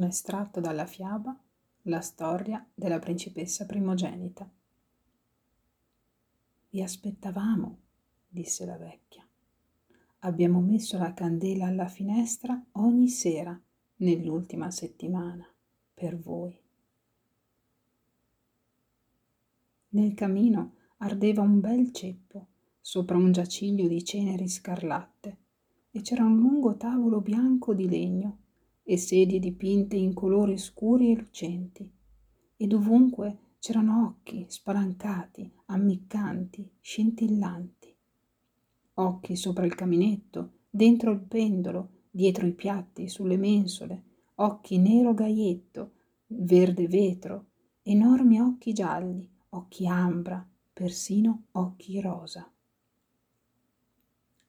un estratto dalla fiaba La storia della principessa primogenita. Vi aspettavamo, disse la vecchia. Abbiamo messo la candela alla finestra ogni sera nell'ultima settimana per voi. Nel camino ardeva un bel ceppo sopra un giaciglio di ceneri scarlatte e c'era un lungo tavolo bianco di legno e sedie dipinte in colori scuri e lucenti e dovunque c'erano occhi spalancati, ammiccanti, scintillanti. Occhi sopra il caminetto, dentro il pendolo, dietro i piatti, sulle mensole, occhi nero gaietto, verde vetro, enormi occhi gialli, occhi ambra, persino occhi rosa.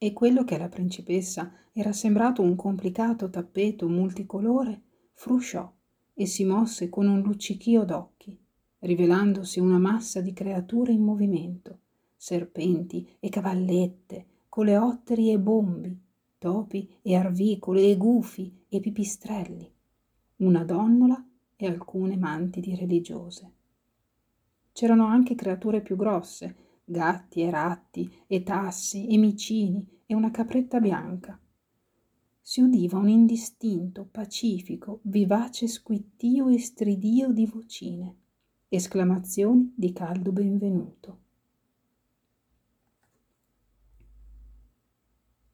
E quello che alla principessa era sembrato un complicato tappeto multicolore, frusciò e si mosse con un luccichio d'occhi, rivelandosi una massa di creature in movimento, serpenti e cavallette, coleotteri e bombi, topi e arvicole e gufi e pipistrelli, una donnola e alcune mantidi religiose. C'erano anche creature più grosse, gatti e ratti e tassi e micini e una capretta bianca. Si udiva un indistinto, pacifico, vivace squittio e stridio di vocine, esclamazioni di caldo benvenuto.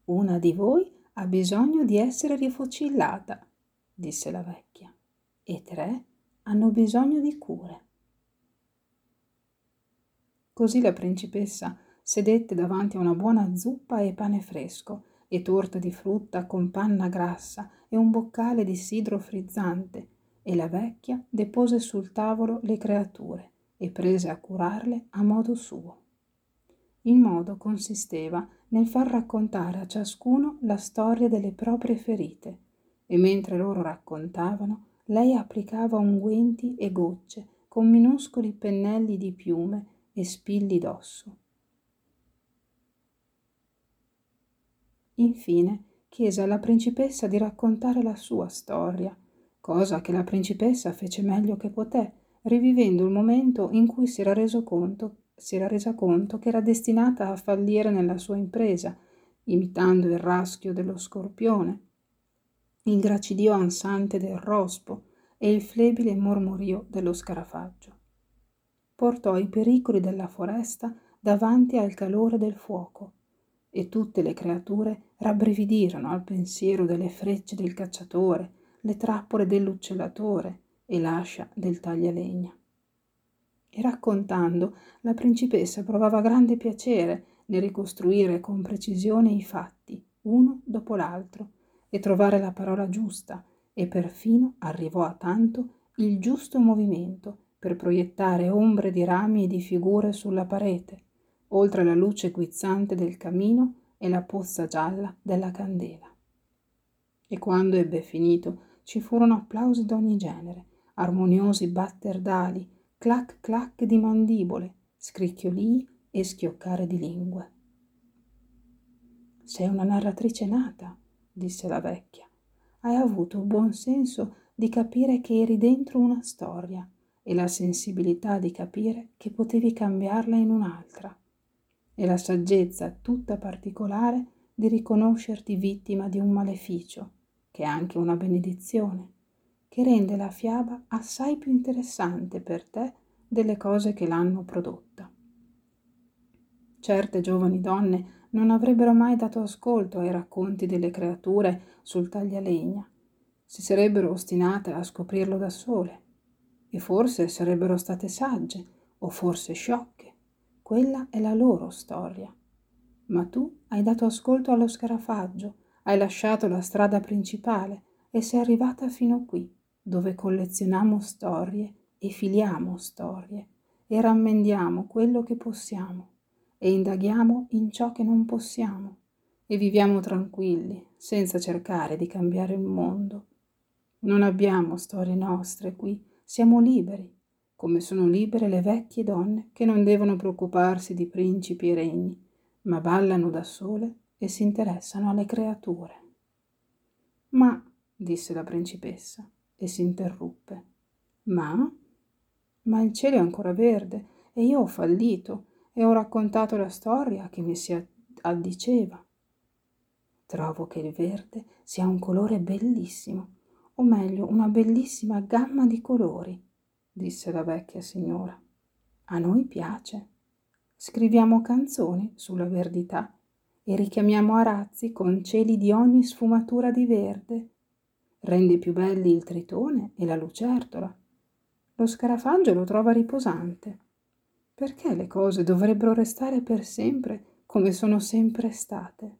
Una di voi ha bisogno di essere rifocillata, disse la vecchia, e tre hanno bisogno di cure. Così la principessa sedette davanti a una buona zuppa e pane fresco e torta di frutta con panna grassa e un boccale di sidro frizzante e la vecchia depose sul tavolo le creature e prese a curarle a modo suo. Il modo consisteva nel far raccontare a ciascuno la storia delle proprie ferite e mentre loro raccontavano lei applicava unguenti e gocce con minuscoli pennelli di piume e spilli d'osso. Infine chiese alla principessa di raccontare la sua storia, cosa che la principessa fece meglio che poté, rivivendo il momento in cui si era reso conto, si era resa conto che era destinata a fallire nella sua impresa, imitando il raschio dello scorpione, il gracidio ansante del rospo e il flebile mormorio dello scarafaggio portò i pericoli della foresta davanti al calore del fuoco e tutte le creature rabbrividirono al pensiero delle frecce del cacciatore, le trappole dell'uccellatore e l'ascia del taglialegna. E raccontando, la principessa provava grande piacere nel ricostruire con precisione i fatti, uno dopo l'altro, e trovare la parola giusta, e perfino arrivò a tanto il giusto movimento per proiettare ombre di rami e di figure sulla parete, oltre la luce guizzante del camino e la pozza gialla della candela. E quando ebbe finito ci furono applausi d'ogni genere, armoniosi batter d'ali, clac clac di mandibole, scricchiolii e schioccare di lingue. Sei una narratrice nata, disse la vecchia. Hai avuto il buon senso di capire che eri dentro una storia e la sensibilità di capire che potevi cambiarla in un'altra e la saggezza tutta particolare di riconoscerti vittima di un maleficio, che è anche una benedizione, che rende la fiaba assai più interessante per te delle cose che l'hanno prodotta. Certe giovani donne non avrebbero mai dato ascolto ai racconti delle creature sul taglialegna, si sarebbero ostinate a scoprirlo da sole e forse sarebbero state sagge o forse sciocche. Quella è la loro storia. Ma tu hai dato ascolto allo scarafaggio, hai lasciato la strada principale e sei arrivata fino qui, dove collezioniamo storie e filiamo storie e rammendiamo quello che possiamo e indaghiamo in ciò che non possiamo e viviamo tranquilli senza cercare di cambiare il mondo. Non abbiamo storie nostre qui siamo liberi, come sono libere le vecchie donne che non devono preoccuparsi di principi e regni, ma ballano da sole e si interessano alle creature. Ma, disse la principessa, e si interruppe. Ma? Ma il cielo è ancora verde e io ho fallito e ho raccontato la storia che mi si addiceva. Trovo che il verde sia un colore bellissimo, o meglio una bellissima gamma di colori, disse la vecchia signora. A noi piace. Scriviamo canzoni sulla verdità e richiamiamo a razzi con cieli di ogni sfumatura di verde. Rende più belli il tritone e la lucertola. Lo scarafaggio lo trova riposante. Perché le cose dovrebbero restare per sempre come sono sempre state?